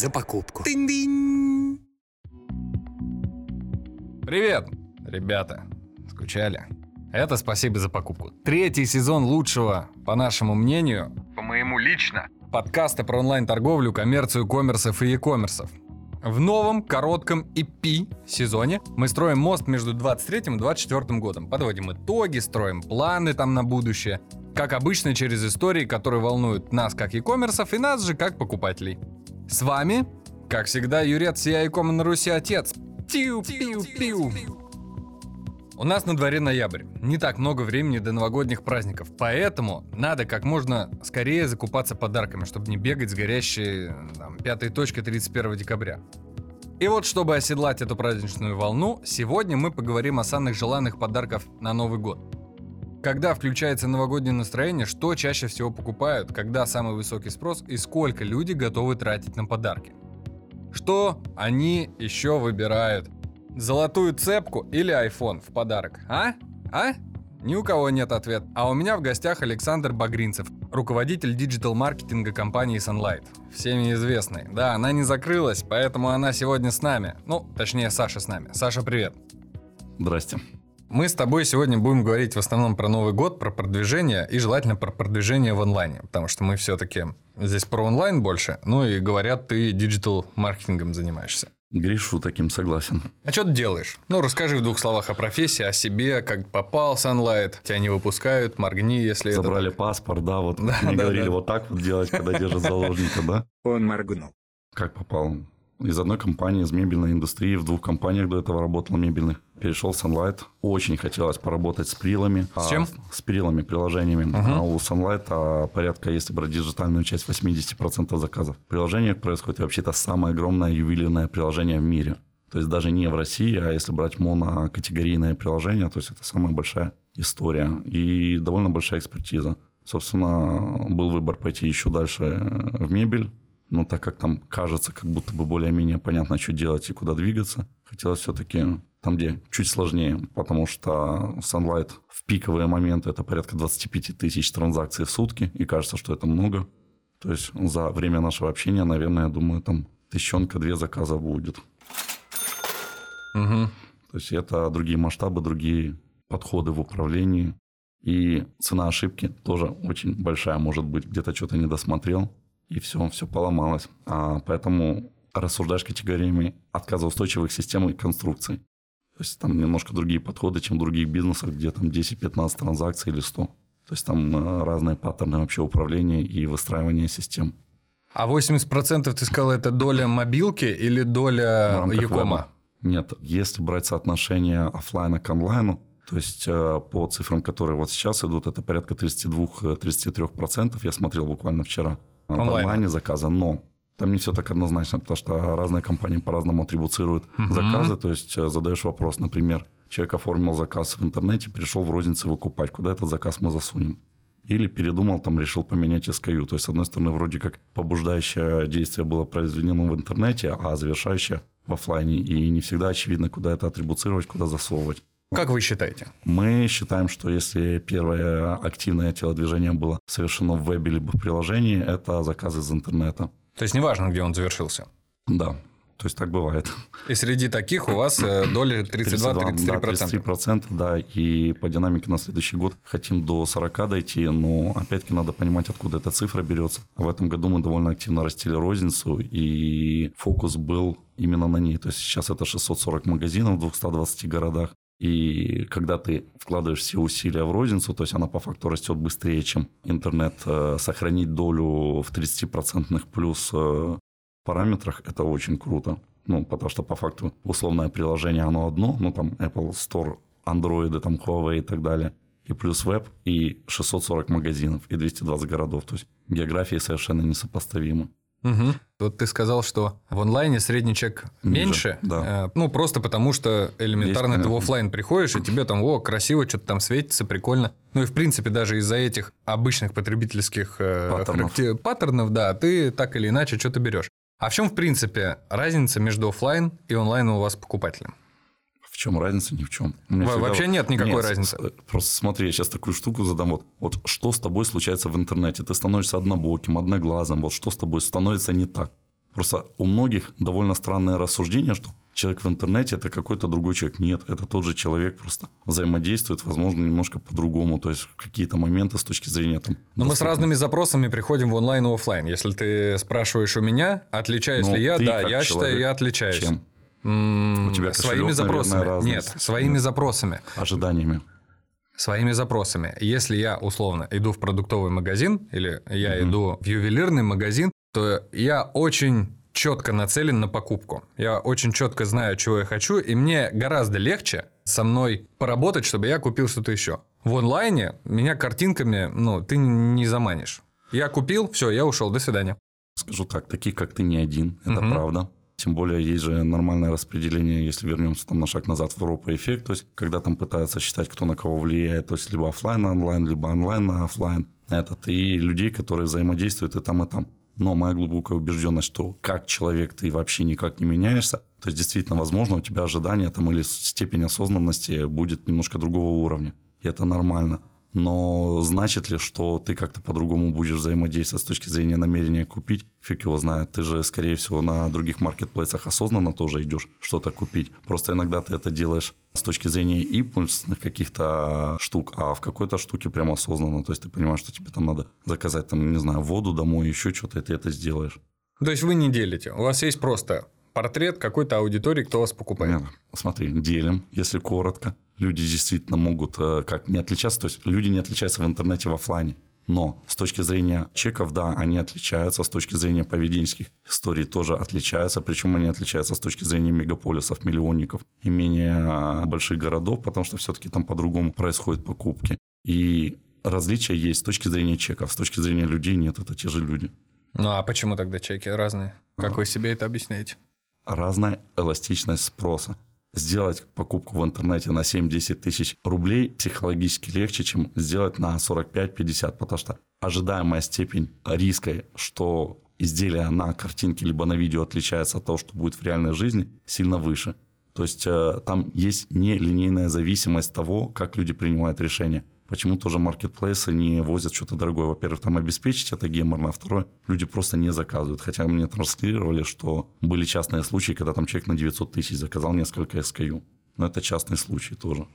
за покупку. Привет, ребята. Скучали? Это спасибо за покупку. Третий сезон лучшего, по нашему мнению, по моему лично, подкаста про онлайн-торговлю, коммерцию, коммерсов и e-коммерсов. В новом коротком EP сезоне мы строим мост между 23 и 24 годом. Подводим итоги, строим планы там на будущее. Как обычно, через истории, которые волнуют нас как e-коммерсов и нас же как покупателей. С вами, как всегда, Юрец CI.com на Руси отец. Тиу, пиу, пиу. У нас на дворе ноябрь. Не так много времени до новогодних праздников. Поэтому надо как можно скорее закупаться подарками, чтобы не бегать с горящей там, пятой точкой 31 декабря. И вот, чтобы оседлать эту праздничную волну, сегодня мы поговорим о самых желанных подарков на Новый год. Когда включается новогоднее настроение, что чаще всего покупают, когда самый высокий спрос и сколько люди готовы тратить на подарки? Что они еще выбирают? Золотую цепку или iPhone в подарок, а? А? Ни у кого нет ответа. А у меня в гостях Александр Багринцев, руководитель диджитал-маркетинга компании Sunlight. Всеми известный. Да, она не закрылась, поэтому она сегодня с нами. Ну, точнее, Саша с нами. Саша, привет. Здрасте. Мы с тобой сегодня будем говорить в основном про Новый год, про продвижение и желательно про продвижение в онлайне, потому что мы все-таки здесь про онлайн больше, ну и говорят, ты digital-маркетингом занимаешься. Гришу таким согласен. А что ты делаешь? Ну, расскажи в двух словах о профессии, о себе, как попал Sunlight, тебя не выпускают, моргни, если Забрали это... паспорт, да, вот Да, мне да, говорили да. вот так вот делать, когда держат заложника, да? Он моргнул. Как попал? Из одной компании, из мебельной индустрии, в двух компаниях до этого работал мебельных. Перешел в Sunlight. Очень хотелось поработать с прилами. С А, чем? С прилами, приложениями. А у Sunlight а, порядка, если брать диджитальную часть, 80% заказов. В приложениях происходит вообще-то самое огромное ювелирное приложение в мире. То есть даже не в России, а если брать монокатегорийное приложение, то есть это самая большая история и довольно большая экспертиза. Собственно, был выбор пойти еще дальше в мебель, но так как там кажется, как будто бы более-менее понятно, что делать и куда двигаться, хотелось все-таки там, где чуть сложнее, потому что Sunlight в пиковые моменты это порядка 25 тысяч транзакций в сутки, и кажется, что это много. То есть за время нашего общения, наверное, я думаю, там тысячонка-две заказов будет. Мгм. То есть это другие масштабы, другие подходы в управлении. И цена ошибки тоже очень большая может быть. Где-то что-то не досмотрел, и все, все поломалось. А поэтому рассуждаешь категориями отказоустойчивых систем и конструкций. То есть там немножко другие подходы, чем в других бизнесах, где там 10-15 транзакций или 100. То есть там э, разные паттерны вообще управления и выстраивания систем. А 80% ты сказал, это доля мобилки или доля Якома? Нет, если брать соотношение оффлайна к онлайну, то есть э, по цифрам, которые вот сейчас идут, это порядка 32-33%, я смотрел буквально вчера, э, Онлайн. онлайне заказа, но там не все так однозначно, потому что разные компании по-разному атрибуцируют заказы, то есть э, задаешь вопрос, например, человек оформил заказ в интернете, пришел в рознице выкупать, куда этот заказ мы засунем? Или передумал, там решил поменять SKU. То есть, с одной стороны, вроде как побуждающее действие было произведено в интернете, а завершающее в офлайне. И не всегда очевидно, куда это атрибуцировать, куда засовывать. Как вы считаете? Мы считаем, что если первое активное телодвижение было совершено в вебе либо в приложении, это заказ из интернета. То есть неважно, где он завершился. Да, то есть так бывает. И среди таких у вас э, доля 32-33%. Да, 33%, да, и по динамике на следующий год хотим до 40 дойти, но опять-таки надо понимать, откуда эта цифра берется. В этом году мы довольно активно растили розницу, и фокус был именно на ней. То есть сейчас это 640 магазинов в 220 городах, и когда ты вкладываешь все усилия в розницу, то есть она по факту растет быстрее, чем интернет, э, сохранить долю в 30% плюс э, параметрах это очень круто. Ну, потому что по факту условное приложение, оно одно, ну, там Apple Store, Android, там Huawei и так далее, и плюс веб, и 640 магазинов, и 220 городов. То есть географии совершенно несопоставимы. Мгм. Вот ты сказал, что в онлайне средний чек Ниже, меньше. да. Э, Ну, просто потому что элементарно Есть, ты в офлайн приходишь, и тебе там, о, красиво, что-то там светится, прикольно. Ну и в принципе даже из-за этих обычных потребительских э, Паттернов. характер- паттернов, да, ты так или иначе что-то берешь. А в чем, в принципе, разница между офлайн и онлайн у вас покупателем? В чем разница? Ни в чем. Во- вообще нет никакой разницы. с- Просто смотри, я сейчас такую штуку задам. Вот, вот что с тобой случается в интернете? Ты становишься однобоким, одноглазым. Вот что с тобой становится не так? Просто у многих довольно странное рассуждение, что человек в интернете это какой-то другой человек. Нет, это тот же человек, просто взаимодействует, возможно, немножко по-другому. То есть какие-то моменты с точки зрения там. Но мы с разными запросами приходим в онлайн и офлайн. Если ты спрашиваешь у меня, отличаюсь Но ли я, да, я считаю, я отличаюсь. Чем? У тебя своими запросами. Наверное, Нет, своими Нет. запросами. Ожиданиями своими запросами. Если я условно иду в продуктовый магазин или я mm-hmm. иду в ювелирный магазин, то я очень четко нацелен на покупку. Я очень четко знаю, чего я хочу, и мне гораздо легче со мной поработать, чтобы я купил что-то еще. В онлайне меня картинками, ну, ты не заманишь. Я купил, все, я ушел, до свидания. Скажу так, такие, как ты, не один, это угу. правда. Тем более есть же нормальное распределение, если вернемся там на шаг назад в Европа эффект, то есть когда там пытаются считать, кто на кого влияет, то есть либо офлайн на онлайн, либо онлайн на офлайн. Этот, и людей, которые взаимодействуют и там, и там. Но моя глубокая убежденность, что как человек ты вообще никак не меняешься, то есть действительно, возможно, у тебя ожидания там или степень осознанности будет немножко другого уровня. И это нормально. Но значит ли, что ты как-то по-другому будешь взаимодействовать с точки зрения намерения купить? Фиг его знает. Ты же, скорее всего, на других маркетплейсах осознанно тоже идешь что-то купить. Просто иногда ты это делаешь с точки зрения импульсных каких-то штук, а в какой-то штуке прямо осознанно. То есть ты понимаешь, что тебе там надо заказать, там, не знаю, воду домой, еще что-то, и ты это сделаешь. То есть вы не делите. У вас есть просто портрет какой-то аудитории, кто вас покупает. Нет, смотри, делим, если коротко люди действительно могут э, как не отличаться. То есть люди не отличаются в интернете в офлайне. Но с точки зрения чеков, да, они отличаются, с точки зрения поведенческих историй тоже отличаются, причем они отличаются с точки зрения мегаполисов, миллионников и менее э, больших городов, потому что все-таки там по-другому происходят покупки. И различия есть с точки зрения чеков, с точки зрения людей нет, это те же люди. Ну а почему тогда чеки разные? Как вы себе это объясняете? Разная эластичность спроса сделать покупку в интернете на 7-10 тысяч рублей психологически легче, чем сделать на 45-50, потому что ожидаемая степень риска, что изделие на картинке либо на видео отличается от того, что будет в реальной жизни, сильно выше. То есть э, там есть нелинейная зависимость того, как люди принимают решения. Почему тоже маркетплейсы не возят что-то дорогое? Во-первых, там обеспечить это геморно, а второе, люди просто не заказывают. Хотя мне транслировали, что были частные случаи, когда там человек на 900 тысяч заказал несколько SKU. Но это частный случай тоже.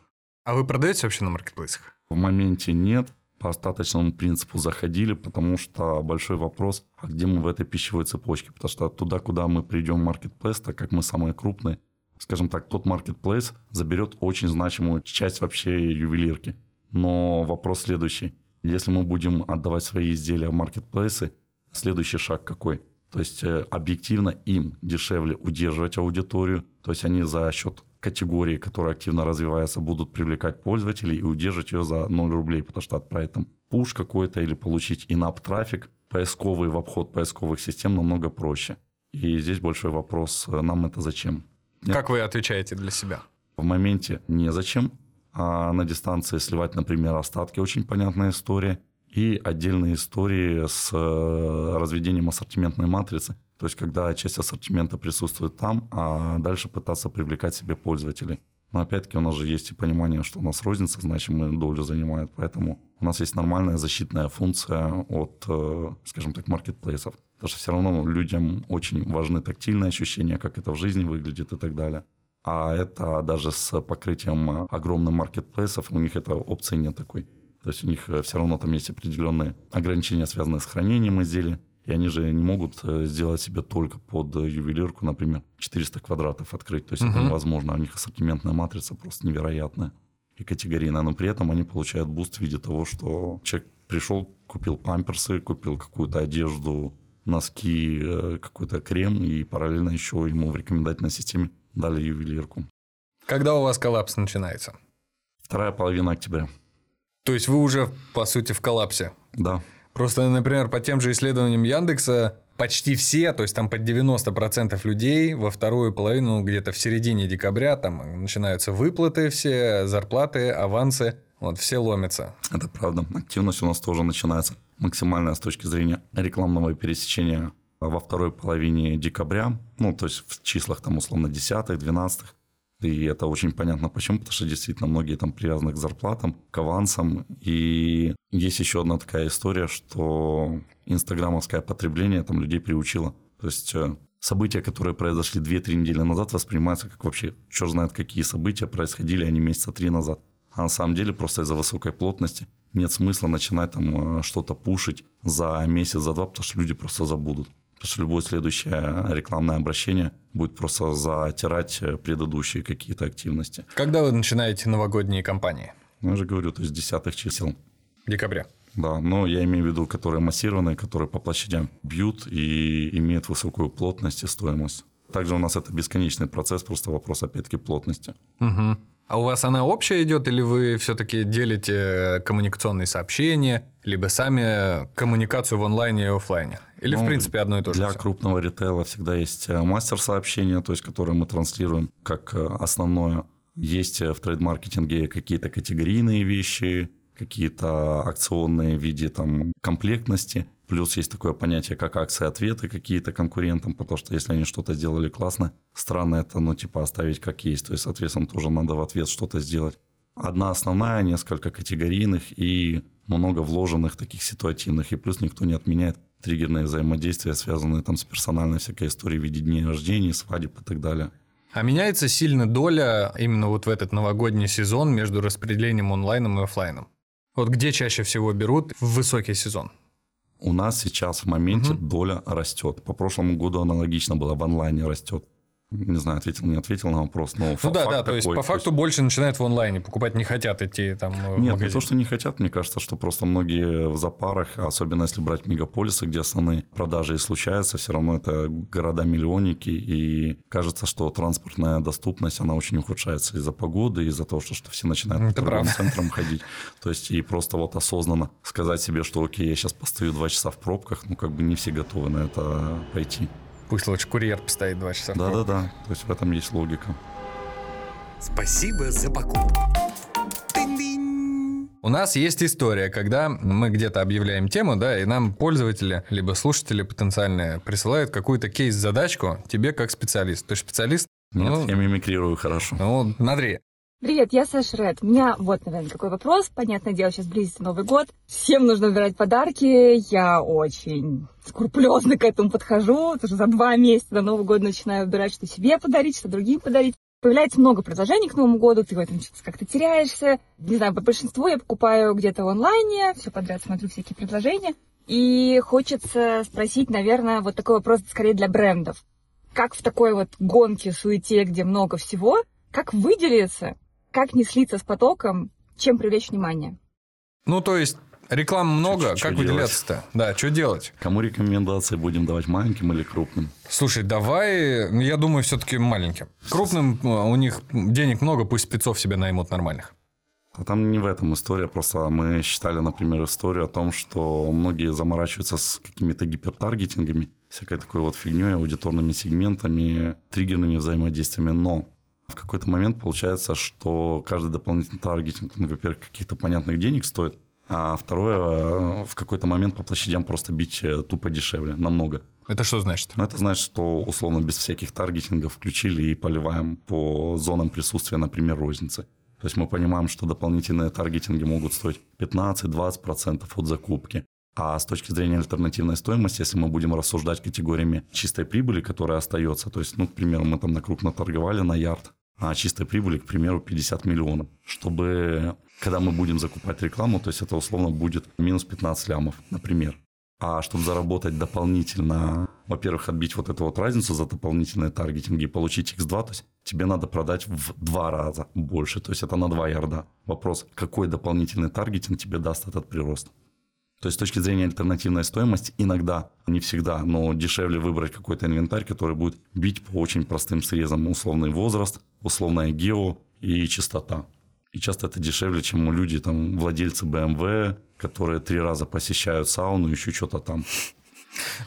А вы продаете вообще на маркетплейсах? В моменте нет. По остаточному принципу заходили, потому что большой вопрос, а где мы в этой пищевой цепочке? Потому что туда, куда мы придем маркетплейс, так как мы самые крупные, скажем так, тот маркетплейс заберет очень значимую часть вообще ювелирки. Но вопрос следующий. Если мы будем отдавать свои изделия в маркетплейсы, следующий шаг какой? То есть э, объективно им дешевле удерживать аудиторию, то есть они за счет категории, которая активно развивается, будут привлекать пользователей и удерживать ее за 0 рублей, потому что отправить там пуш какой-то или получить инап трафик, поисковый в обход поисковых систем намного проще. И здесь большой вопрос, э, нам это зачем? Нет? Как вы отвечаете для себя? В моменте не зачем, а на дистанции сливать, например, остатки, очень понятная история. И отдельные истории с э, разведением ассортиментной матрицы. То есть, когда часть ассортимента присутствует там, а дальше пытаться привлекать себе пользователей. Но опять-таки у нас же есть и понимание, что у нас розница значимую долю занимает, поэтому у нас есть нормальная защитная функция от, э, скажем так, маркетплейсов. Потому что все равно людям очень важны тактильные ощущения, как это в жизни выглядит и так далее а это даже с покрытием огромных маркетплейсов, у них этой опции нет такой. То есть у них э, все равно там есть определенные ограничения, связанные с хранением изделий, и они же не могут э, сделать себе только под ювелирку, например, 400 квадратов открыть. То есть uh-huh. это невозможно. У них ассортиментная матрица просто невероятная и категорийная. Но при этом они получают буст в виде того, что человек пришел, купил памперсы, купил какую-то одежду, носки, э, какой-то крем, и параллельно еще ему в рекомендательной системе дали ювелирку. Когда у вас коллапс начинается? Вторая половина октября. То есть вы уже, по сути, в коллапсе? Да. Просто, например, по тем же исследованиям Яндекса, почти все, то есть там под 90% людей во вторую половину, где-то в середине декабря, там начинаются выплаты все, зарплаты, авансы, вот все ломятся. Это правда. Активность у нас тоже начинается максимальная с точки зрения рекламного пересечения во второй половине декабря, ну, то есть в числах там условно 10 12 и это очень понятно почему, потому что действительно многие там привязаны к зарплатам, к авансам. И есть еще одна такая история, что инстаграмовское потребление там людей приучило. То есть э, события, которые произошли 2-3 недели назад, воспринимаются как вообще, черт знает, какие события происходили они месяца три назад. А на самом деле просто из-за высокой плотности нет смысла начинать там э, что-то пушить за месяц, за два, потому что люди просто забудут. Потому что любое следующее рекламное обращение будет просто затирать э, предыдущие какие-то активности. Когда вы начинаете новогодние кампании? Ну, я же говорю, то есть десятых чисел. Декабря. Да, но я имею в виду, которые массированные, которые по площадям бьют и имеют высокую плотность и стоимость. Также у нас это бесконечный процесс, просто вопрос опять-таки плотности. Угу. А у вас она общая идет, или вы все-таки делите коммуникационные сообщения, либо сами коммуникацию в онлайне и офлайне? Или, ну, в принципе, одно и то же? Для все? крупного ритейла всегда есть э, мастер сообщения, то есть, которое мы транслируем как э, основное. Есть э, в трейд-маркетинге какие-то категорийные вещи, какие-то акционные в виде там, комплектности. Плюс есть такое понятие, как акции-ответы какие-то конкурентам, потому что если они что-то сделали классно, странно это, ну, типа, оставить как есть. То есть, соответственно, тоже надо в ответ что-то сделать. Одна основная, несколько категорийных и много вложенных таких ситуативных. И плюс никто не отменяет триггерные взаимодействия, связанные там с персональной всякой историей в виде дней рождения, свадеб и так далее. А меняется сильно доля именно вот в этот новогодний сезон между распределением онлайном и офлайном? Вот где чаще всего берут в высокий сезон? У нас сейчас в моменте угу. доля растет. По прошлому году аналогично было, в онлайне растет не знаю, ответил, не ответил на вопрос, но Ну да, да, то есть по факту есть... больше начинают в онлайне покупать, не хотят идти там в Нет, не то, что не хотят, мне кажется, что просто многие в запарах, особенно если брать мегаполисы, где основные продажи и случаются, все равно это города-миллионники, и кажется, что транспортная доступность, она очень ухудшается из-за погоды, из-за того, что, что все начинают это по торговым центрам ходить. То есть и просто вот осознанно сказать себе, что окей, я сейчас постою два часа в пробках, ну как бы не все готовы на это пойти. Пусть лучше курьер постоит два часа. Да-да-да, то есть в этом есть логика. Спасибо за покупку. У нас есть история, когда мы где-то объявляем тему, да, и нам пользователи, либо слушатели потенциальные присылают какую-то кейс-задачку тебе как специалист. Ты специалист? Нет, ну, я мимикрирую хорошо. Ну, смотри, Привет, я Саша Ред. У меня вот, наверное, какой вопрос. Понятное дело, сейчас близится Новый год. Всем нужно выбирать подарки. Я очень скрупулезно к этому подхожу. Что за два месяца до Нового года начинаю выбирать, что себе подарить, что другим подарить. Появляется много предложений к Новому году, ты в этом как-то теряешься. Не знаю, по большинству я покупаю где-то в онлайне, все подряд смотрю всякие предложения. И хочется спросить, наверное, вот такой вопрос скорее для брендов. Как в такой вот гонке, суете, где много всего, как выделиться как не слиться с потоком, чем привлечь внимание. Ну, то есть Рекламы много, что, как выделяться-то? Да, что делать? Кому рекомендации будем давать, маленьким или крупным? Слушай, давай, ну, я думаю, все-таки маленьким. Крупным ну, у них денег много, пусть спецов себе наймут нормальных. А там не в этом история, просто мы считали, например, историю о том, что многие заморачиваются с какими-то гипертаргетингами, всякой такой вот фигней, аудиторными сегментами, триггерными взаимодействиями, но в какой-то момент получается, что каждый дополнительный таргетинг, ну, во-первых, каких-то понятных денег стоит, а второе, э, в какой-то момент по площадям просто бить э, тупо дешевле, намного. Это что значит? Ну, это значит, что условно без всяких таргетингов включили и поливаем по зонам присутствия, например, розницы. То есть мы понимаем, что дополнительные таргетинги могут стоить 15-20% от закупки. А с точки зрения альтернативной стоимости, если мы будем рассуждать категориями чистой прибыли, которая остается, то есть, ну, к примеру, мы там на крупно торговали на ярд, а чистой прибыли, к примеру, 50 миллионов, чтобы, когда мы будем закупать рекламу, то есть это условно будет минус 15 лямов, например. А чтобы заработать дополнительно, во-первых, отбить вот эту вот разницу за дополнительные таргетинги и получить x2, то есть тебе надо продать в два раза больше, то есть это на 2 ярда. Вопрос, какой дополнительный таргетинг тебе даст этот прирост? То есть с точки зрения альтернативной стоимости иногда, не всегда, но дешевле выбрать какой-то инвентарь, который будет бить по очень простым срезам. Условный возраст, условная гео и частота. И часто это дешевле, чем люди, там, владельцы BMW, которые три раза посещают сауну, еще что-то там.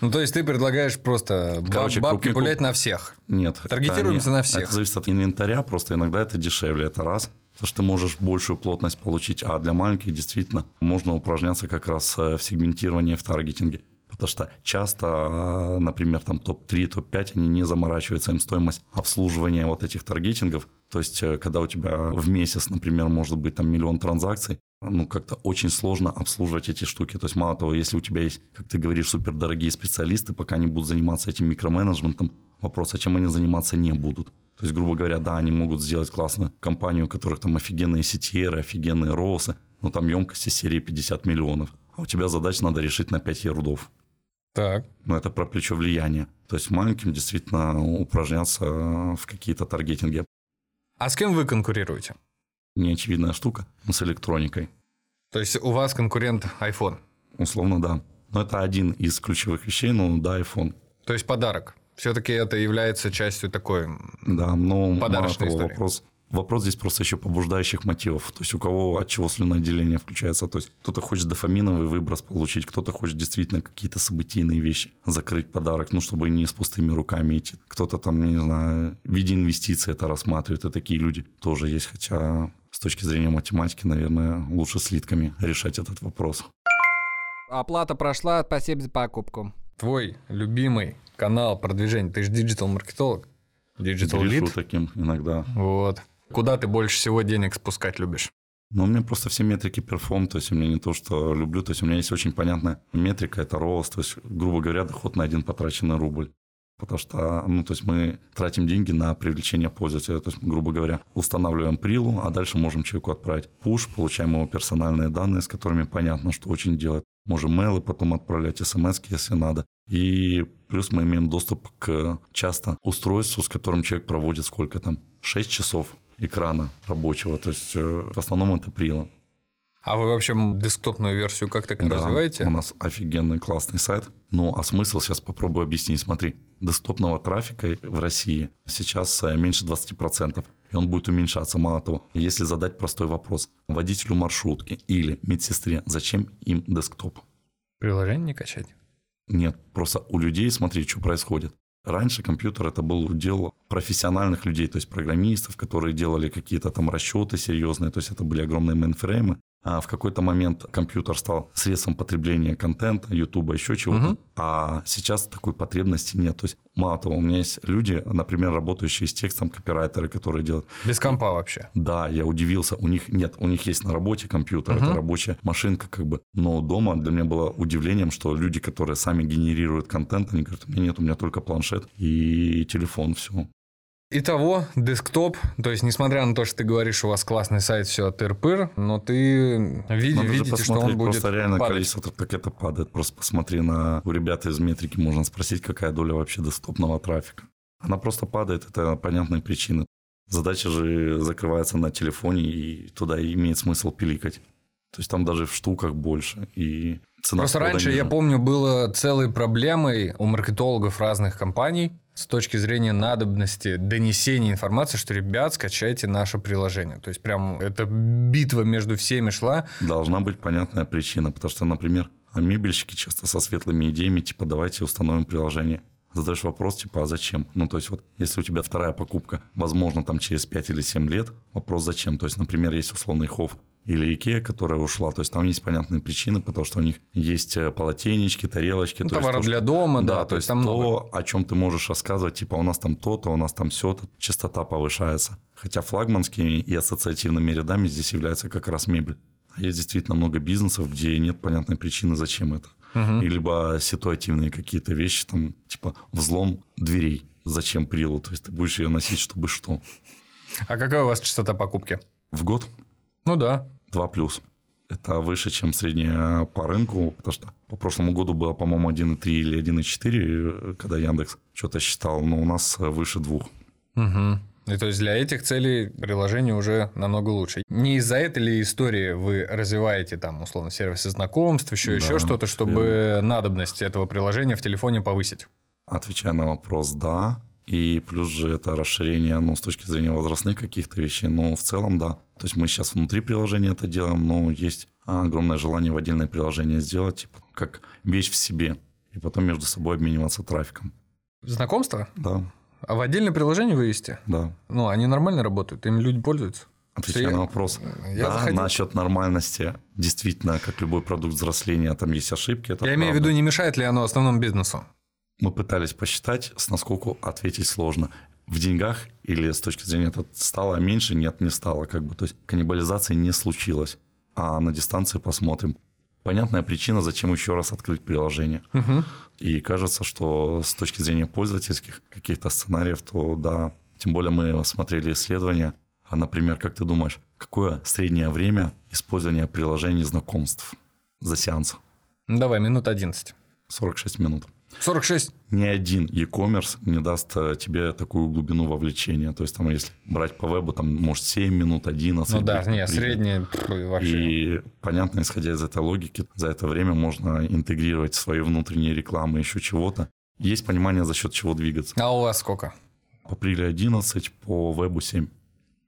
Ну, то есть ты предлагаешь просто Короче, бабки гулять на всех? Нет. Таргетируемся на всех? Это зависит от инвентаря, просто иногда это дешевле, это раз потому что ты можешь большую плотность получить, а для маленьких действительно можно упражняться как раз э, в сегментировании, в таргетинге. Потому что часто, э, например, там топ-3, топ-5, они не заморачиваются им стоимость обслуживания вот этих таргетингов. То есть, э, когда у тебя в месяц, например, может быть там миллион транзакций, ну, как-то очень сложно обслуживать эти штуки. То есть, мало того, если у тебя есть, как ты говоришь, супердорогие специалисты, пока они будут заниматься этим микроменеджментом, Вопрос, а чем они заниматься не будут? То есть, грубо говоря, да, они могут сделать классную компанию, у которых там офигенные CTR, офигенные роусы, но там емкости серии 50 миллионов. А у тебя задач надо решить на 5 ерудов. Так. Но это про плечо влияния. То есть маленьким действительно упражняться в какие-то таргетинги. А с кем вы конкурируете? Неочевидная штука, но с электроникой. То есть у вас конкурент iPhone? Условно, да. Но это один из ключевых вещей, ну да, iPhone. То есть подарок. Все-таки это является частью такой Да, но подарочной того, истории. вопрос Вопрос здесь просто еще побуждающих мотивов. То есть у кого от чего слюноотделение включается. То есть кто-то хочет дофаминовый выброс получить, кто-то хочет действительно какие-то событийные вещи закрыть подарок, ну, чтобы не с пустыми руками идти. Кто-то там, не знаю, в виде инвестиций это рассматривает. И такие люди тоже есть. Хотя с точки зрения математики, наверное, лучше слитками решать этот вопрос. Оплата прошла, спасибо за покупку. Твой любимый канал продвижения, ты же digital-маркетолог, digital lead. таким иногда. Вот. Куда ты больше всего денег спускать любишь? Но у меня просто все метрики perform, то есть у меня не то, что люблю, то есть у меня есть очень понятная метрика, это рост, то есть, грубо говоря, доход на один потраченный рубль. Потому что, ну, то есть мы тратим деньги на привлечение пользователя. То есть, грубо говоря, устанавливаем прилу, а дальше можем человеку отправить пуш, получаем его персональные данные, с которыми понятно, что очень делать. Можем мейлы потом отправлять, смс, если надо. И плюс мы имеем доступ к часто устройству, с которым человек проводит сколько там? 6 часов экрана рабочего. То есть, э, в основном это прила. А вы вообще десктопную версию как так Да, развиваете? У нас офигенный классный сайт. Ну, а смысл сейчас попробую объяснить. Смотри, десктопного трафика в России сейчас э, меньше 20%. И он будет уменьшаться. Мало того, если задать простой вопрос водителю маршрутки или медсестре, зачем им десктоп? Приложение не качать? Нет, просто у людей, смотри, что происходит. Раньше компьютер это был удел профессиональных людей, то есть программистов, которые делали какие-то там расчеты серьезные, то есть это были огромные мейнфреймы. А в какой-то момент компьютер стал средством потребления контента, ютуба, еще чего-то. Мгм. А сейчас такой потребности нет. То есть, мало того, у меня есть люди, например, работающие с текстом, копирайтеры, которые делают Без компа вообще? да, я удивился. У них нет, у них есть на работе компьютер, Мгм. это рабочая машинка, как бы. Но дома для меня было удивлением, что люди, которые сами генерируют контент, они говорят, у меня нет, у меня только планшет и телефон, все. Итого, десктоп, то есть, несмотря на то, что ты говоришь, у вас классный сайт, все тыр-пыр, но ты види- Надо видите, что он будет просто реально падать. количество, так это падает. Просто посмотри на... У ребят из метрики можно спросить, какая доля вообще доступного трафика. Она просто падает, это понятные причины. Задача же закрывается на телефоне, и туда имеет смысл пиликать. То есть там даже в штуках больше, и цена Просто раньше, ниже. я помню, было целой проблемой у маркетологов разных компаний с точки зрения надобности донесения информации, что, ребят, скачайте наше приложение. То есть, прям эта битва между всеми шла. Должна быть понятная причина, потому что, например, мебельщики часто со светлыми идеями, типа, давайте установим приложение. Задаешь вопрос, типа, а зачем? Ну, то есть, вот, если у тебя вторая покупка, возможно, там через 5 или 7 лет, вопрос зачем? То есть, например, есть условный хов или Икея, которая ушла, то есть, там есть понятные причины, потому что у них есть э, полотенечки, тарелочки. Ну, то товары то, что- для дома, да, Да, то есть там много. то, о чем ты можешь рассказывать, типа, у нас там то-то, у нас там все-то, частота повышается. Хотя флагманскими и ассоциативными рядами здесь является как раз мебель. А есть действительно много бизнесов, где нет понятной причины, зачем это. Мгм. И либо ситуативные какие-то вещи, там, типа взлом дверей. Зачем прилу? То есть ты будешь ее носить, чтобы что? А какая у вас частота покупки? В год Ну да. 2 плюс. Это выше, чем средняя по рынку, потому что по прошлому году было, по-моему, 1,3 или 1,4, когда Яндекс что-то считал, но у нас выше двух. Угу. И то есть для этих целей приложение уже намного лучше. Не из-за этой ли истории вы развиваете там условно сервисы знакомств, еще Да, еще что-то, чтобы надобность этого приложения в телефоне повысить? Отвечая на вопрос, да. И плюс же это расширение, ну, с точки зрения возрастных каких-то вещей, но в целом, да. То есть мы сейчас внутри приложения это делаем, но есть огромное желание в отдельное приложение сделать, типа, как вещь в себе, и потом между собой обмениваться трафиком. Знакомство? Да, А в отдельное приложение вывести? да. Ну, они нормально работают, им люди пользуются. Отвечая я- на вопрос, я да, заходил. насчет нормальности, действительно, как любой продукт взросления, там есть ошибки. Я имею в правда. виду, не мешает ли оно основному бизнесу? Мы пытались посчитать, с насколько ответить сложно. В деньгах или с точки зрения это стало меньше, нет, не стало. Как бы, то есть каннибализации не случилось. А на дистанции посмотрим. понятная причина, зачем еще раз открыть приложение. Мгм. И кажется, что с точки зрения пользовательских каких-то сценариев, то да, тем более мы смотрели исследования. А, например, как ты думаешь, какое среднее время использования приложений знакомств за сеанс? Давай, минут 11. 46 минут. 46. Ни один e-commerce не даст э, тебе такую глубину вовлечения. То есть, там, если брать по вебу, там, может, 7 минут, 11. Ну да, не, среднее вообще. И понятно, исходя из этой логики, за это время можно интегрировать свои внутренние рекламы, еще чего-то. Есть понимание, за счет чего двигаться. А у вас сколько? По приле 11, по вебу 7.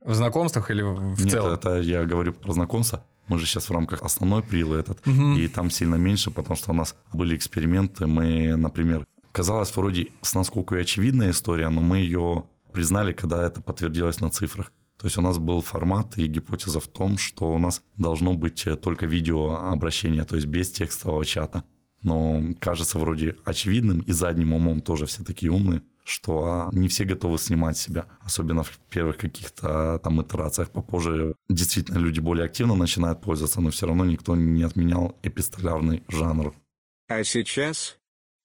В знакомствах или в Нет, целом? это я говорю про знакомство. Мы же сейчас в рамках основной прилы этот, Мгм. и там сильно меньше, потому что у нас были эксперименты. Мы, например, казалось вроде с насколько и очевидная история, но мы ее признали, когда это подтвердилось на цифрах. То есть у нас был формат и гипотеза в том, что у нас должно быть э, только видеообращение, то есть без текстового чата. Но кажется вроде очевидным и задним умом тоже все такие умные, что а, не все готовы снимать себя, особенно в первых каких-то там итерациях. Попозже действительно люди более активно начинают пользоваться, но все равно никто не отменял эпистолярный жанр. А сейчас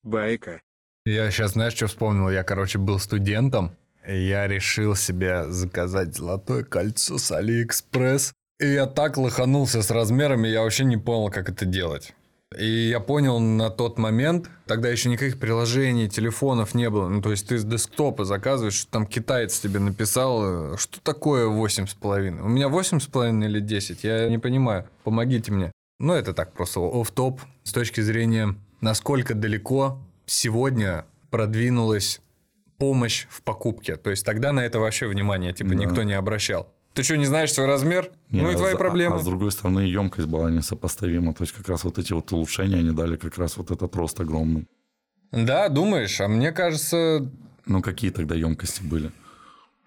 байка. Я сейчас, знаешь, что вспомнил? Я, короче, был студентом, и я решил себе заказать золотое кольцо с Алиэкспресс. И я так лоханулся с размерами, я вообще не понял, как это делать. И я понял на тот момент, тогда еще никаких приложений, телефонов не было. Ну, то есть ты с десктопа заказываешь, что там китаец тебе написал, что такое 8,5. У меня 8,5 или 10, я не понимаю. Помогите мне. Ну, это так просто оф топ с точки зрения, насколько далеко сегодня продвинулась помощь в покупке. То есть тогда на это вообще внимание типа Да. никто не обращал. Ты что, не знаешь свой размер? Не, ну и а твои с- проблемы. А, с другой стороны, емкость была несопоставима. То есть как раз вот эти вот улучшения, они дали как раз вот этот рост огромный. Да, думаешь? А мне кажется... Ну какие тогда емкости были?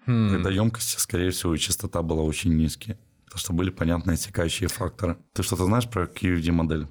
хм, Тогда емкости, скорее всего, и частота была очень низкие. Потому что были понятные отсекающие факторы. Ты что-то знаешь про QFD модель?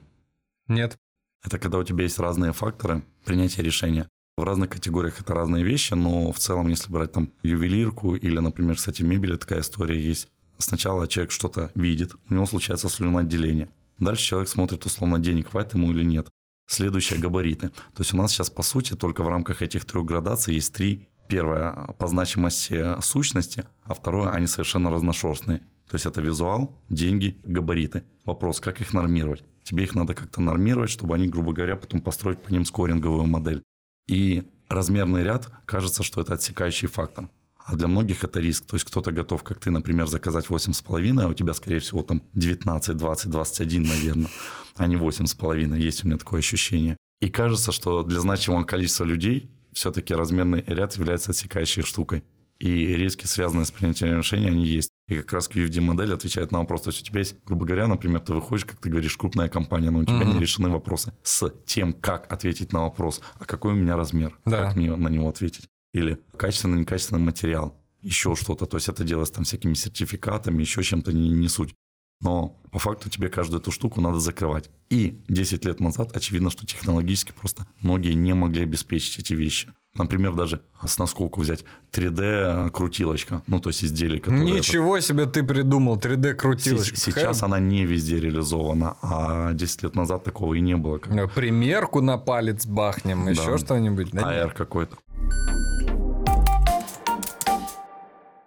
Нет. Это когда у тебя есть разные факторы принятия решения. В разных категориях это разные вещи, но в целом, если брать там ювелирку или, например, кстати, мебель, такая история есть. Сначала человек что-то видит, у него случается слюноотделение. Дальше человек смотрит, условно, денег хватит ему или нет. Следующее – габариты. То есть у нас сейчас, по сути, только в рамках этих трех градаций есть три. Первое – по значимости сущности, а второе – они совершенно разношерстные. То есть это визуал, деньги, габариты. Вопрос, как их нормировать? Тебе их надо как-то нормировать, чтобы они, грубо говоря, потом построить по ним скоринговую модель. И размерный ряд, кажется, что это отсекающий фактор. А для многих это риск. То есть кто-то готов, как ты, например, заказать 8,5, а у тебя, скорее всего, там 19, 20, 21, наверное, а не 8,5. Есть у меня такое ощущение. И кажется, что для значимого количества людей все-таки размерный ряд является отсекающей штукой. И риски, связанные с принятием решений, они есть. И как раз QFD-модель отвечает на вопрос. То есть у тебя есть, грубо говоря, например, ты выходишь, как ты говоришь, крупная компания, но у тебя Мгм. не решены вопросы с тем, как ответить на вопрос, а какой у меня размер, Да. как мне на него ответить. Или качественный, некачественный материал, еще что-то. То есть это делается там всякими сертификатами, еще чем-то не, не суть. Но по факту тебе каждую эту штуку надо закрывать. И 10 лет назад очевидно, что технологически просто многие не могли обеспечить эти вещи. Например, даже с насколько взять 3D-крутилочка, ну то есть изделие, которое... Ничего себе ты придумал, 3D-крутилочка. Се- Сейчас она не везде реализована, а 10 лет назад такого и не было. Как Э, Примерку на палец бахнем, еще Да. что-нибудь. Да. AR какой-то.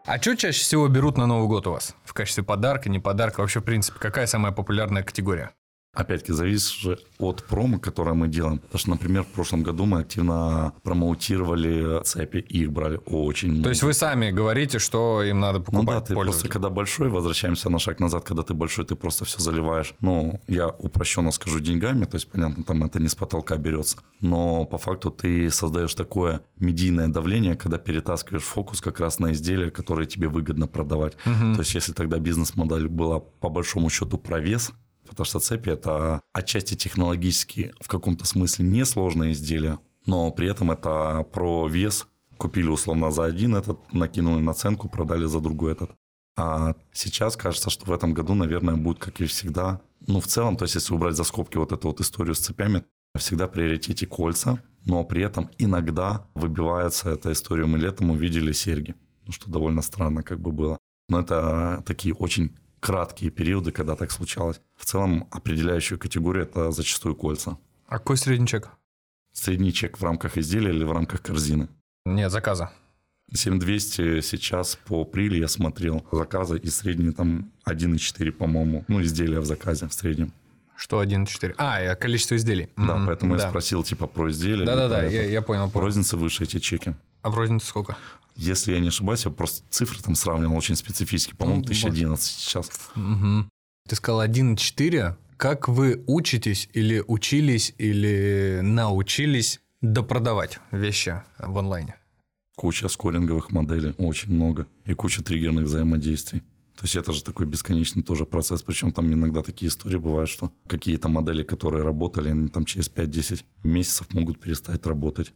А что чаще всего берут на Новый год у вас? В качестве подарка, не подарка? Вообще, в принципе, какая самая популярная категория? Опять-таки, зависит же от промо, которое мы делаем. Потому что, например, в прошлом году мы активно промоутировали цепи, и их брали очень много. То есть вы сами говорите, что им надо Ну покупать да, ты просто когда большой, возвращаемся на шаг назад, когда ты большой, ты просто все заливаешь. Ну, я упрощенно скажу деньгами, то есть, понятно, там это не с потолка берется. Но по факту ты создаешь такое медийное давление, когда перетаскиваешь фокус как раз на изделия, которые тебе выгодно продавать. Мгм. То есть, если тогда бизнес-модель была по большому счету про вес, потому что цепи это отчасти технологически в каком-то смысле несложное изделие, но при этом это про вес. Купили условно за один этот, накинули наценку, продали за другой этот. А сейчас кажется, что в этом году, наверное, будет, как и всегда. Ну, в целом, то есть, если убрать за скобки вот эту вот историю с цепями, всегда приоритете кольца, но при этом иногда выбивается эта история. Мы летом увидели серьги, ну, что довольно странно как бы было. Но это такие очень краткие периоды, когда так случалось. В целом определяющую категорию это зачастую кольца. А какой средний чек? Средний чек в рамках изделия или в рамках корзины? Нет, заказа. 7200 сейчас по приле я смотрел заказы и средний там 1,4, по-моему, ну, изделия в заказе в среднем. Что 1,4? А, количество изделий. Да, поэтому да. я спросил типа про изделия. Да-да-да, я, я понял. В понял. рознице выше эти чеки. А в рознице сколько? Если я не ошибаюсь, я просто цифры там сравнивал очень специфически. По-моему, Ну, 1011 сейчас. Мгм. Ты сказал 1,4. Как вы учитесь или учились, или научились допродавать вещи в онлайне? Куча скоринговых моделей, очень много. И куча триггерных взаимодействий. То есть это же такой бесконечный тоже процесс. Причем там иногда такие истории бывают, что какие-то модели, которые работали, они там через 5-10 месяцев могут перестать работать.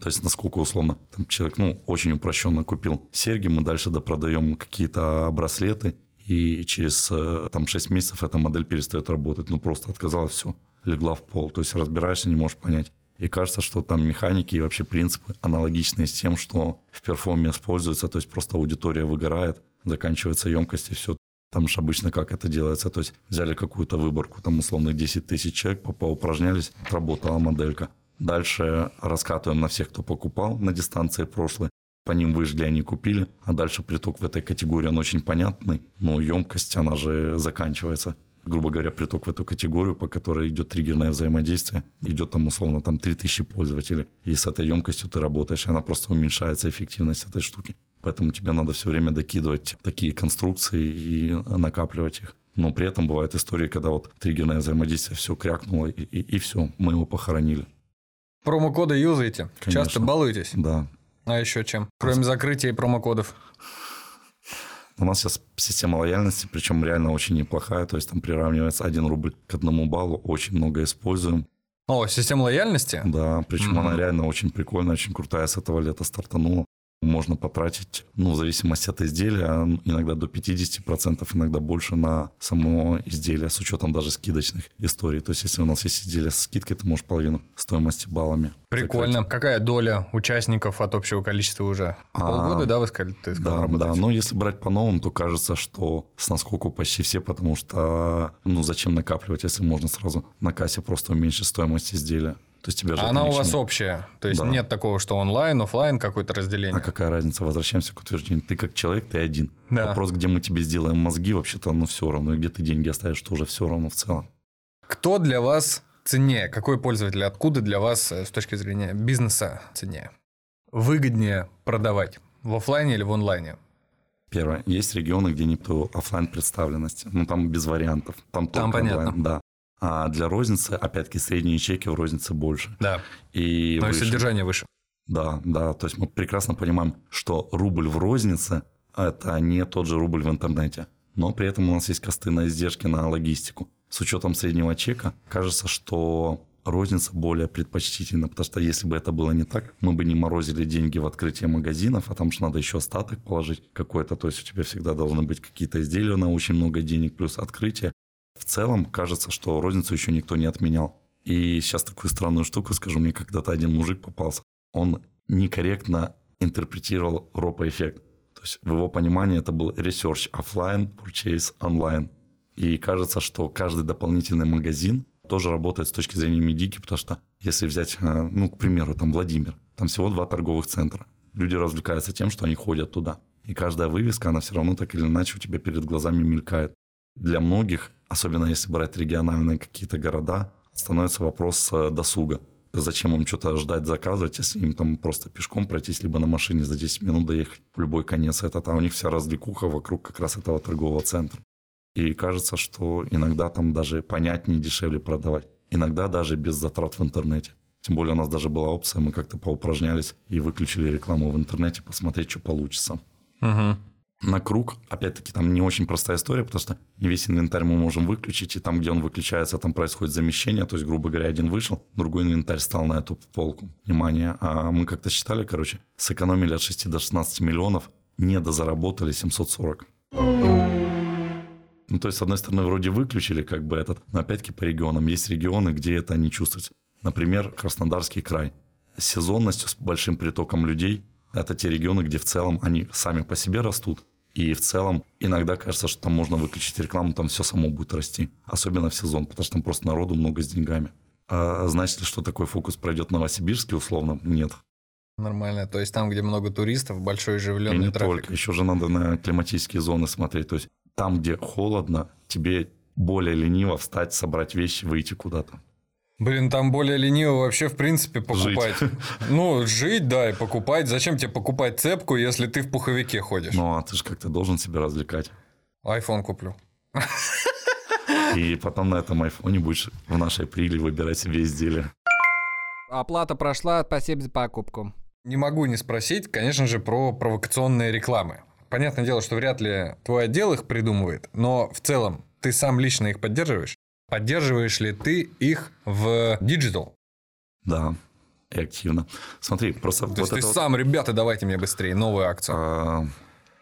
То есть насколько условно там человек, ну, очень упрощенно купил серьги, мы дальше допродаем какие-то браслеты, и через э, там 6 месяцев эта модель перестает работать. Ну, просто отказалась, все, легла в пол. То есть разбираешься, не можешь понять. И кажется, что там механики и вообще принципы аналогичные с тем, что в перформе используется. То есть просто аудитория выгорает, заканчивается емкость и все. Там же обычно как это делается. То есть взяли какую-то выборку, там условно 10 тысяч человек, по- поупражнялись, отработала моделька. Дальше раскатываем на всех, кто покупал на дистанции прошлой. По ним выжгли, они купили. А дальше приток в этой категории, он очень понятный. Но емкость, она же заканчивается. Грубо говоря, приток в эту категорию, по которой идет триггерное взаимодействие, идет там условно там 3000 пользователей. И с этой емкостью ты работаешь, и она просто уменьшается эффективность этой штуки. Поэтому тебе надо все время докидывать такие конструкции и накапливать их. Но при этом бывают истории, когда вот триггерное взаимодействие все крякнуло, и, и, все, мы его похоронили. Промокоды юзаете? Конечно. Часто балуетесь? Да. А еще чем? Кроме закрытия и промокодов. У нас сейчас система лояльности, причем реально очень неплохая. То есть там приравнивается 1 рубль к одному баллу. Очень много используем. О, система лояльности? Да, причем Мгм. она реально очень прикольная, очень крутая. С этого лета стартанула. Можно потратить, ну, в зависимости от изделия, иногда до 50%, иногда больше на само изделие, с учетом даже скидочных историй. То есть, если у нас есть изделие с скидкой, ты можешь половину стоимости баллами. Прикольно. Какая доля участников от общего количества уже? А, Полгода, да, вы сказали? Ты сказал, Да, да, работаете? но если брать по новым, то кажется, что с наскоку почти все, потому что, ну, зачем накапливать, если можно сразу на кассе просто уменьшить стоимость изделия. То есть тебе же А это она у вас общая? То есть Да. нет такого, что онлайн, офлайн, какое-то разделение? А какая разница? Возвращаемся к утверждению. Ты как человек, ты один. Да. Вопрос, где мы тебе сделаем мозги, вообще-то, ну, все равно. И где ты деньги оставишь, тоже все равно в целом. Кто для вас ценнее? Какой пользователь? Откуда для вас э, с точки зрения бизнеса ценнее? Выгоднее продавать в офлайне или в онлайне? Первое. Есть регионы, где нет офлайн представленности. Ну, там без вариантов. Там, Там только понятно. онлайн, да. А для розницы, опять-таки, средние чеки в рознице больше. Да. И Но и выше. содержание выше. Да, да. То есть мы прекрасно понимаем, что рубль в рознице – это не тот же рубль в интернете. Но при этом у нас есть косты на издержки на логистику. С учетом среднего чека кажется, что розница более предпочтительна, потому что если бы это было не так, мы бы не морозили деньги в открытие магазинов, а там же надо еще остаток положить какой-то, то есть у тебя всегда должны быть какие-то изделия на очень много денег, плюс открытие. В целом кажется, что розницу еще никто не отменял. И сейчас такую странную штуку скажу, мне когда-то один мужик попался, он некорректно интерпретировал ропа-эффект. То есть в его понимании это был research офлайн, purchase онлайн. И кажется, что каждый дополнительный магазин тоже работает с точки зрения медики, потому что если взять, э, ну, к примеру, там Владимир, там всего два торговых центра. Люди развлекаются тем, что они ходят туда. И каждая вывеска, она все равно так или иначе у тебя перед глазами мелькает. Для многих, особенно если брать региональные какие-то города, становится вопрос э, досуга. Зачем им что-то ждать, заказывать, если им там просто пешком пройтись, либо на машине за 10 минут доехать в любой конец. Это а у них вся развлекуха вокруг как раз этого торгового центра. И кажется, что иногда там даже понятнее дешевле продавать. Иногда даже без затрат в интернете. Тем более у нас даже была опция, мы как-то поупражнялись и выключили рекламу в интернете, посмотреть, что получится. Мгм. На круг, опять-таки, там не очень простая история, потому что не весь инвентарь мы можем выключить, и там, где он выключается, там происходит замещение, то есть, грубо говоря, один вышел, другой инвентарь стал на эту полку. Внимание, а мы как-то считали, короче, сэкономили от 6 до 16 миллионов, недозаработали 740. Ну, то есть, с одной стороны, вроде выключили как бы этот, но опять-таки по регионам. Есть регионы, где это не чувствуется. Например, Краснодарский край. С сезонностью, с большим притоком людей, это те регионы, где в целом они сами по себе растут. И в целом иногда кажется, что там можно выключить рекламу, там все само будет расти. Особенно в сезон, потому что там просто народу много с деньгами. А значит ли, что такой фокус пройдет в Новосибирске, условно? Нет. Нормально. То есть там, где много туристов, большой И оживленный не трафик. только. Еще же надо на климатические зоны смотреть. То есть там, где холодно, тебе более лениво встать, собрать вещи, выйти куда-то. Блин, там более лениво вообще, в принципе, покупать. Ну, жить, да, и покупать. Зачем тебе покупать цепку, если ты в пуховике ходишь? Ну, а ты же как-то должен себя развлекать. Айфон куплю. И потом на этом айфоне будешь в нашей приле выбирать себе изделия. Оплата прошла, спасибо за покупку. Не могу не спросить, конечно же, про провокационные рекламы. Понятное дело, что вряд ли твой отдел их придумывает, но в целом ты сам лично их поддерживаешь? Поддерживаешь ли ты их в digital? Да, и активно. Смотри, просто То вот есть ты вот, сам, ребята, давайте мне быстрее новую акцию. а,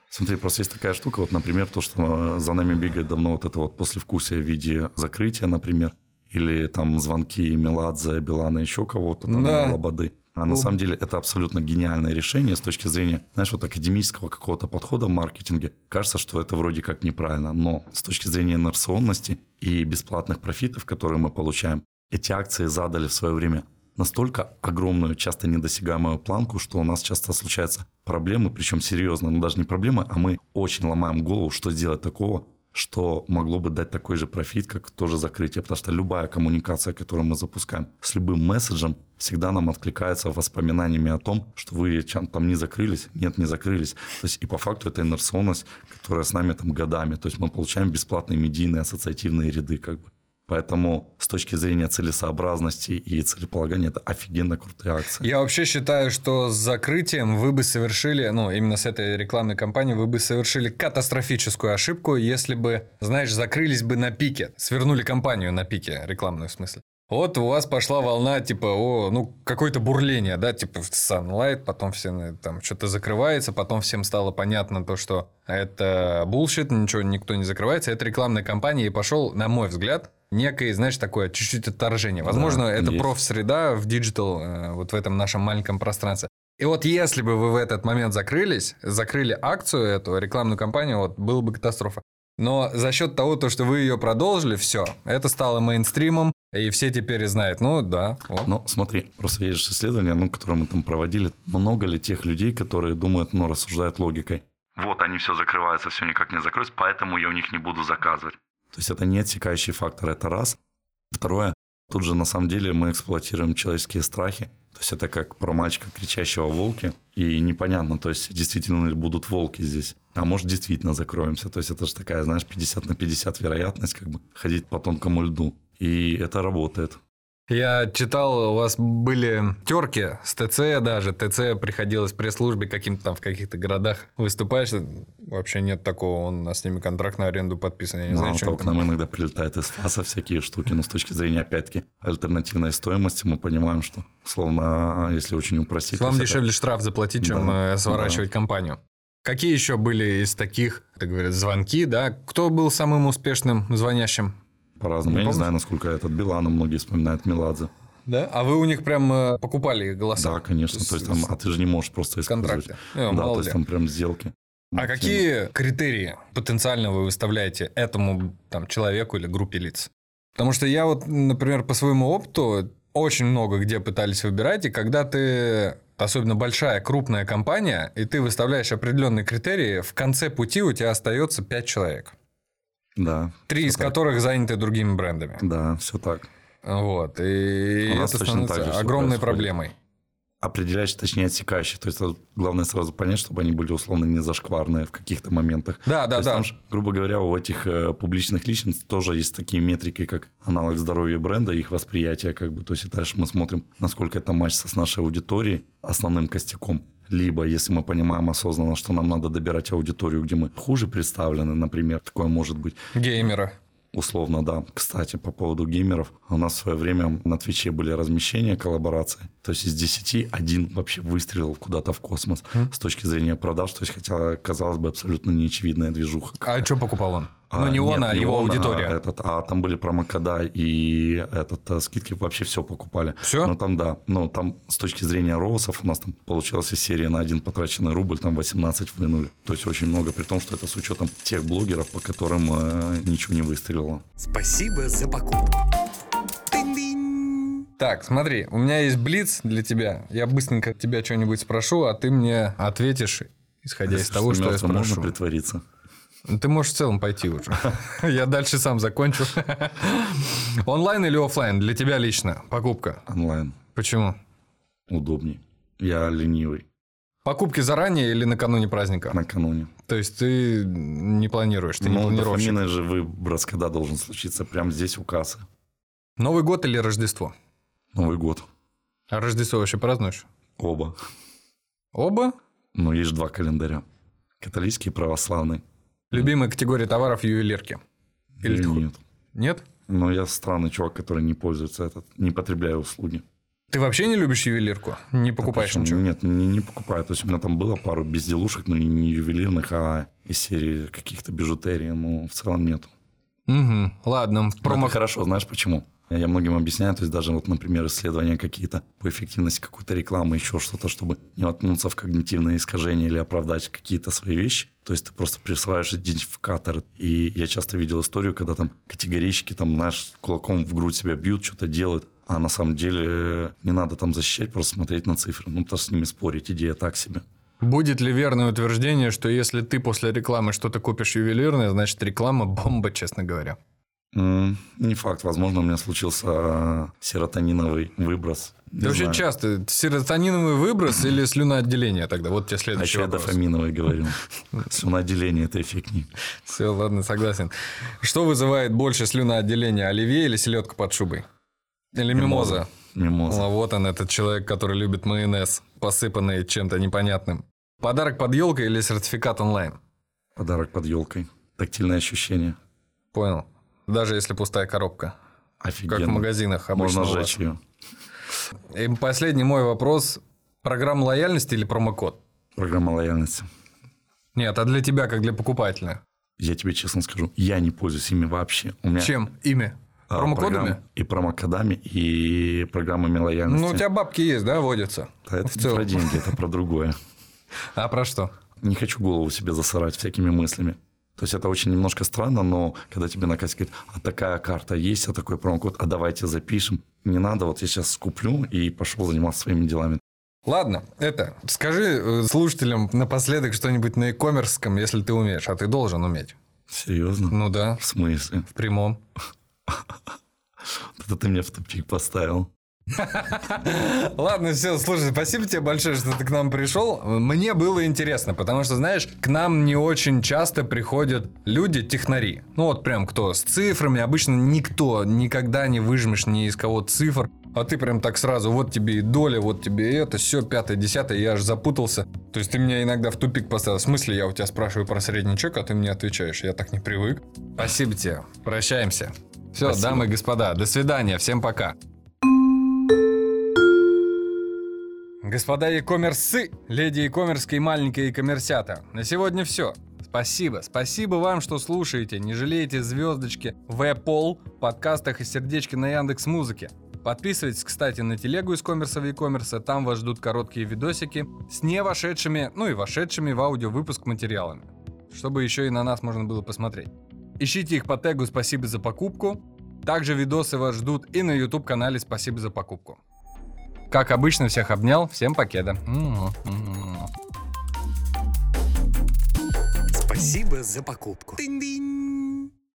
Смотри, просто есть такая штука, вот, например, то, что за нами бегает давно вот это вот послевкусие в виде закрытия, например, или там звонки Меладзе, Билана, еще кого-то, там, Да. Лободы. А на самом деле это абсолютно гениальное решение с точки зрения, знаешь, вот академического какого-то подхода в маркетинге. Кажется, что это вроде как неправильно, но с точки зрения инерционности и бесплатных профитов, которые мы получаем, эти акции задали в свое время настолько огромную, часто недосягаемую планку, что у нас часто случаются проблемы, причем серьезно, но даже не проблемы, а мы очень ломаем голову, что сделать такого, что могло бы дать такой же профит, как тоже закрытие. Потому что любая коммуникация, которую мы запускаем с любым месседжем, всегда нам откликается воспоминаниями о том, что вы там не закрылись. Нет, не закрылись. То есть и по факту это инерционность, которая с нами там годами. То есть мы получаем бесплатные медийные ассоциативные ряды как бы. Поэтому с точки зрения целесообразности и целеполагания это офигенно крутые акции. Я вообще считаю, что с закрытием вы бы совершили, ну, именно с этой рекламной кампанией, вы бы совершили катастрофическую ошибку, если бы, знаешь, закрылись бы на пике, свернули кампанию на пике, рекламную в смысле. Вот у вас пошла волна, типа, о, ну, какое-то бурление, да, типа Sunlight, потом все ну, там что-то закрывается, потом всем стало понятно то, что это bullshit, ничего, никто не закрывается, это рекламная кампания, и пошел, на мой взгляд, некое, знаешь, такое чуть-чуть отторжение. Возможно, Да, это есть. профсреда в digital, э, вот в этом нашем маленьком пространстве. И вот если бы вы в этот момент закрылись, закрыли акцию эту, рекламную кампанию, вот было бы катастрофа. Но за счет того, то, что вы ее продолжили, все, это стало мейнстримом, и все теперь знают, ну да, вот. Ну, смотри, просто есть исследование, ну, которое мы там проводили. Много ли тех людей, которые думают, ну, рассуждают логикой? Вот они все закрываются, все никак не закроются, поэтому я у них не буду заказывать. То есть это не отсекающий фактор, это раз. Второе, тут же на самом деле мы эксплуатируем человеческие страхи. То есть это как про мальчика, кричащего волки. И непонятно, то есть действительно ли будут волки здесь. А может действительно закроемся. То есть это же такая, знаешь, 50 на 50 вероятность как бы ходить по тонкому льду. И это работает. Я читал, у вас были терки с ТЦ даже. ТЦ приходилось пресс-службе каким-то там в каких-то городах выступаешь. Вообще нет такого, он а с ними контракт на аренду подписан. Я не знаю, Ну, что они только там- нам иногда прилетает из ФАСа всякие штуки, но с точки зрения, опять-таки, альтернативной стоимости мы понимаем, что, словно, если очень упростить... Вам есть это- дешевле штраф заплатить, чем Да, э, сворачивать компанию. Какие еще были из таких, так говорят, звонки, да? Кто был самым успешным звонящим? По-разному. Я не знаю, насколько этот Билана, многие вспоминают Меладзе. Да? А вы у них прям э, покупали голоса? Да, конечно. То есть там, а ты же не можешь просто использовать. Контракты. Да, то есть там прям сделки. А какие критерии потенциально вы выставляете этому там, человеку или группе лиц? Потому что я вот, например, по своему опыту очень много где пытались выбирать, и когда ты, особенно большая, крупная компания, и ты выставляешь определенные критерии, в конце пути у тебя остается 5 человек. Да. Три из так. которых заняты другими брендами. Да, все так. Вот. И это становится огромной проблемой. Определяющий, точнее, отсекающий. То есть, главное сразу понять, чтобы они были условно не зашкварные в каких-то моментах. Да, То да, есть да. там грубо говоря, у этих э, публичных личностей тоже есть такие метрики, как аналог здоровья бренда, их восприятие, как бы. То есть дальше мы смотрим, насколько это матчится с нашей аудиторией, основным костяком. Либо, если мы понимаем осознанно, что нам надо добирать аудиторию, где мы хуже представлены, например, такое может быть. Геймера. Условно, да. Кстати, по поводу геймеров. У нас в свое время на Твиче были размещения, коллаборации. То есть из 10 один вообще выстрелил куда-то в космос с точки зрения продаж. То есть, хотя, казалось бы, абсолютно неочевидная движуха. А что покупал он? Ну, не он, нет, а его он, аудитория. А, этот, а там были промокода и этот, а, скидки вообще все покупали. Всё? Ну, там, да. Ну, там с точки зрения роусов у нас там получилась из серии на один потраченный рубль, там 18 вынули. То есть очень много, при том, что это с учетом тех блогеров, по которым э, ничего не выстрелило. Спасибо за покупку. Так, смотри, у меня есть блиц для тебя. Я быстренько тебя что-нибудь спрошу, а ты мне ответишь, исходя из того, что я мёртвым можно спрошу. притвориться. Ну, Ты можешь в целом пойти уже. Я дальше сам закончу. Онлайн или оффлайн? Для тебя лично покупка. Онлайн. Почему? Удобней. Я ленивый. Покупки заранее или накануне праздника? Накануне. То есть ты не планируешь, ты не Ну, планировщик. дофаминный же выброс когда должен случиться? Прямо здесь у кассы. Новый год или Рождество? Новый год. А Рождество вообще празднуешь? Оба. Оба? Но есть же два календаря. Католический и православный. Любимая категория товаров ювелирки? Или нет. Нет? Но я странный чувак, который не пользуется этот, не потребляю услуги. Ты вообще не любишь ювелирку? Не покупаешь Причем, ничего? Нет, не, не покупаю. То есть у меня там было пару безделушек, но не ювелирных, а из серии каких-то бижутерий. Но в целом нет. Угу. Ладно, промо... Это хорошо, знаешь почему? Я многим объясняю, то есть даже вот, например, исследования какие-то по эффективности какой-то рекламы, еще что-то, чтобы не воткнуться в когнитивные искажения или оправдать какие-то свои вещи. То есть ты просто присваиваешь идентификатор. И я часто видел историю, когда там категорички, там, знаешь, кулаком в грудь себя бьют, что-то делают. А на самом деле э, не надо там защищать, просто смотреть на цифры. Ну, потому с ними спорить, идея так себе. Будет ли верное утверждение, что если ты после рекламы что-то купишь ювелирное, значит реклама бомба, честно говоря? Не факт, возможно, у меня случился э, серотониновый выброс. Вообще знаю. часто серотониновый выброс или слюноотделение тогда? Вот тебе А следующий я вопрос. дофаминовый говорю. Слюноотделение – это эффектней. Все, ладно, согласен. Что вызывает больше слюноотделения, оливье или селедка под шубой? Или мимоза? Мимоза. А вот он, этот человек, который любит майонез, посыпанный чем-то непонятным. Подарок под елкой или сертификат онлайн? Подарок под елкой. Тактильное ощущение. Понял. Даже если пустая коробка. Офигенно. Как в магазинах обычно Можно сжечь ее. И последний мой вопрос. Программа лояльности или промокод? Программа лояльности. Нет, а для тебя, как для покупателя? Я тебе честно скажу, я не пользуюсь ими вообще. У меня Чем? Ими? а, Промокодами? программ- И промокодами, и программами лояльности. Ну, у тебя бабки есть, да, водятся? Да это в не целом. про деньги, это про другое. А про что? Не хочу голову себе засырать всякими мыслями. То есть это очень немножко странно, но когда тебе на кассе говорят, а такая карта есть, а такой промокод, а давайте запишем. Не надо, вот я сейчас скуплю и пошел заниматься своими делами. Ладно, это, скажи э, слушателям напоследок что-нибудь на e-commerce, если ты умеешь, а ты должен уметь. Серьезно? Ну да, В смысле? в прямом. Это ты меня в тупик поставил. Ладно, все, слушай, спасибо тебе большое, что ты к нам пришел. Мне было интересно, потому что, знаешь, к нам не очень часто приходят люди-технари. Ну вот прям кто с цифрами, обычно никто никогда не выжмешь ни из кого цифр. А ты прям так сразу, вот тебе и доля, вот тебе и это, все, пятое, десятое, я аж запутался. То есть ты меня иногда в тупик поставил. В смысле, я у тебя спрашиваю про средний чек, а ты мне отвечаешь. Я так не привык. Спасибо тебе. Прощаемся. Все, Спасибо. дамы и господа, до свидания, всем пока. Господа e-коммерсы, леди e-коммерские и маленькие e-коммерсята, на сегодня все. Спасибо, спасибо вам, что слушаете, не жалеете звездочки в Apple, подкастах и сердечки на Яндекс Музыке. Подписывайтесь, кстати, на телегу из коммерса в e-коммерса, там вас ждут короткие видосики с не вошедшими, ну и вошедшими в аудио выпуск материалами, чтобы еще и на нас можно было посмотреть. Ищите их по тегу «Спасибо за покупку». Также видосы вас ждут и на YouTube-канале «Спасибо за покупку». Как обычно, всех обнял. Всем покеда. Спасибо за покупку. Тынь-дынь.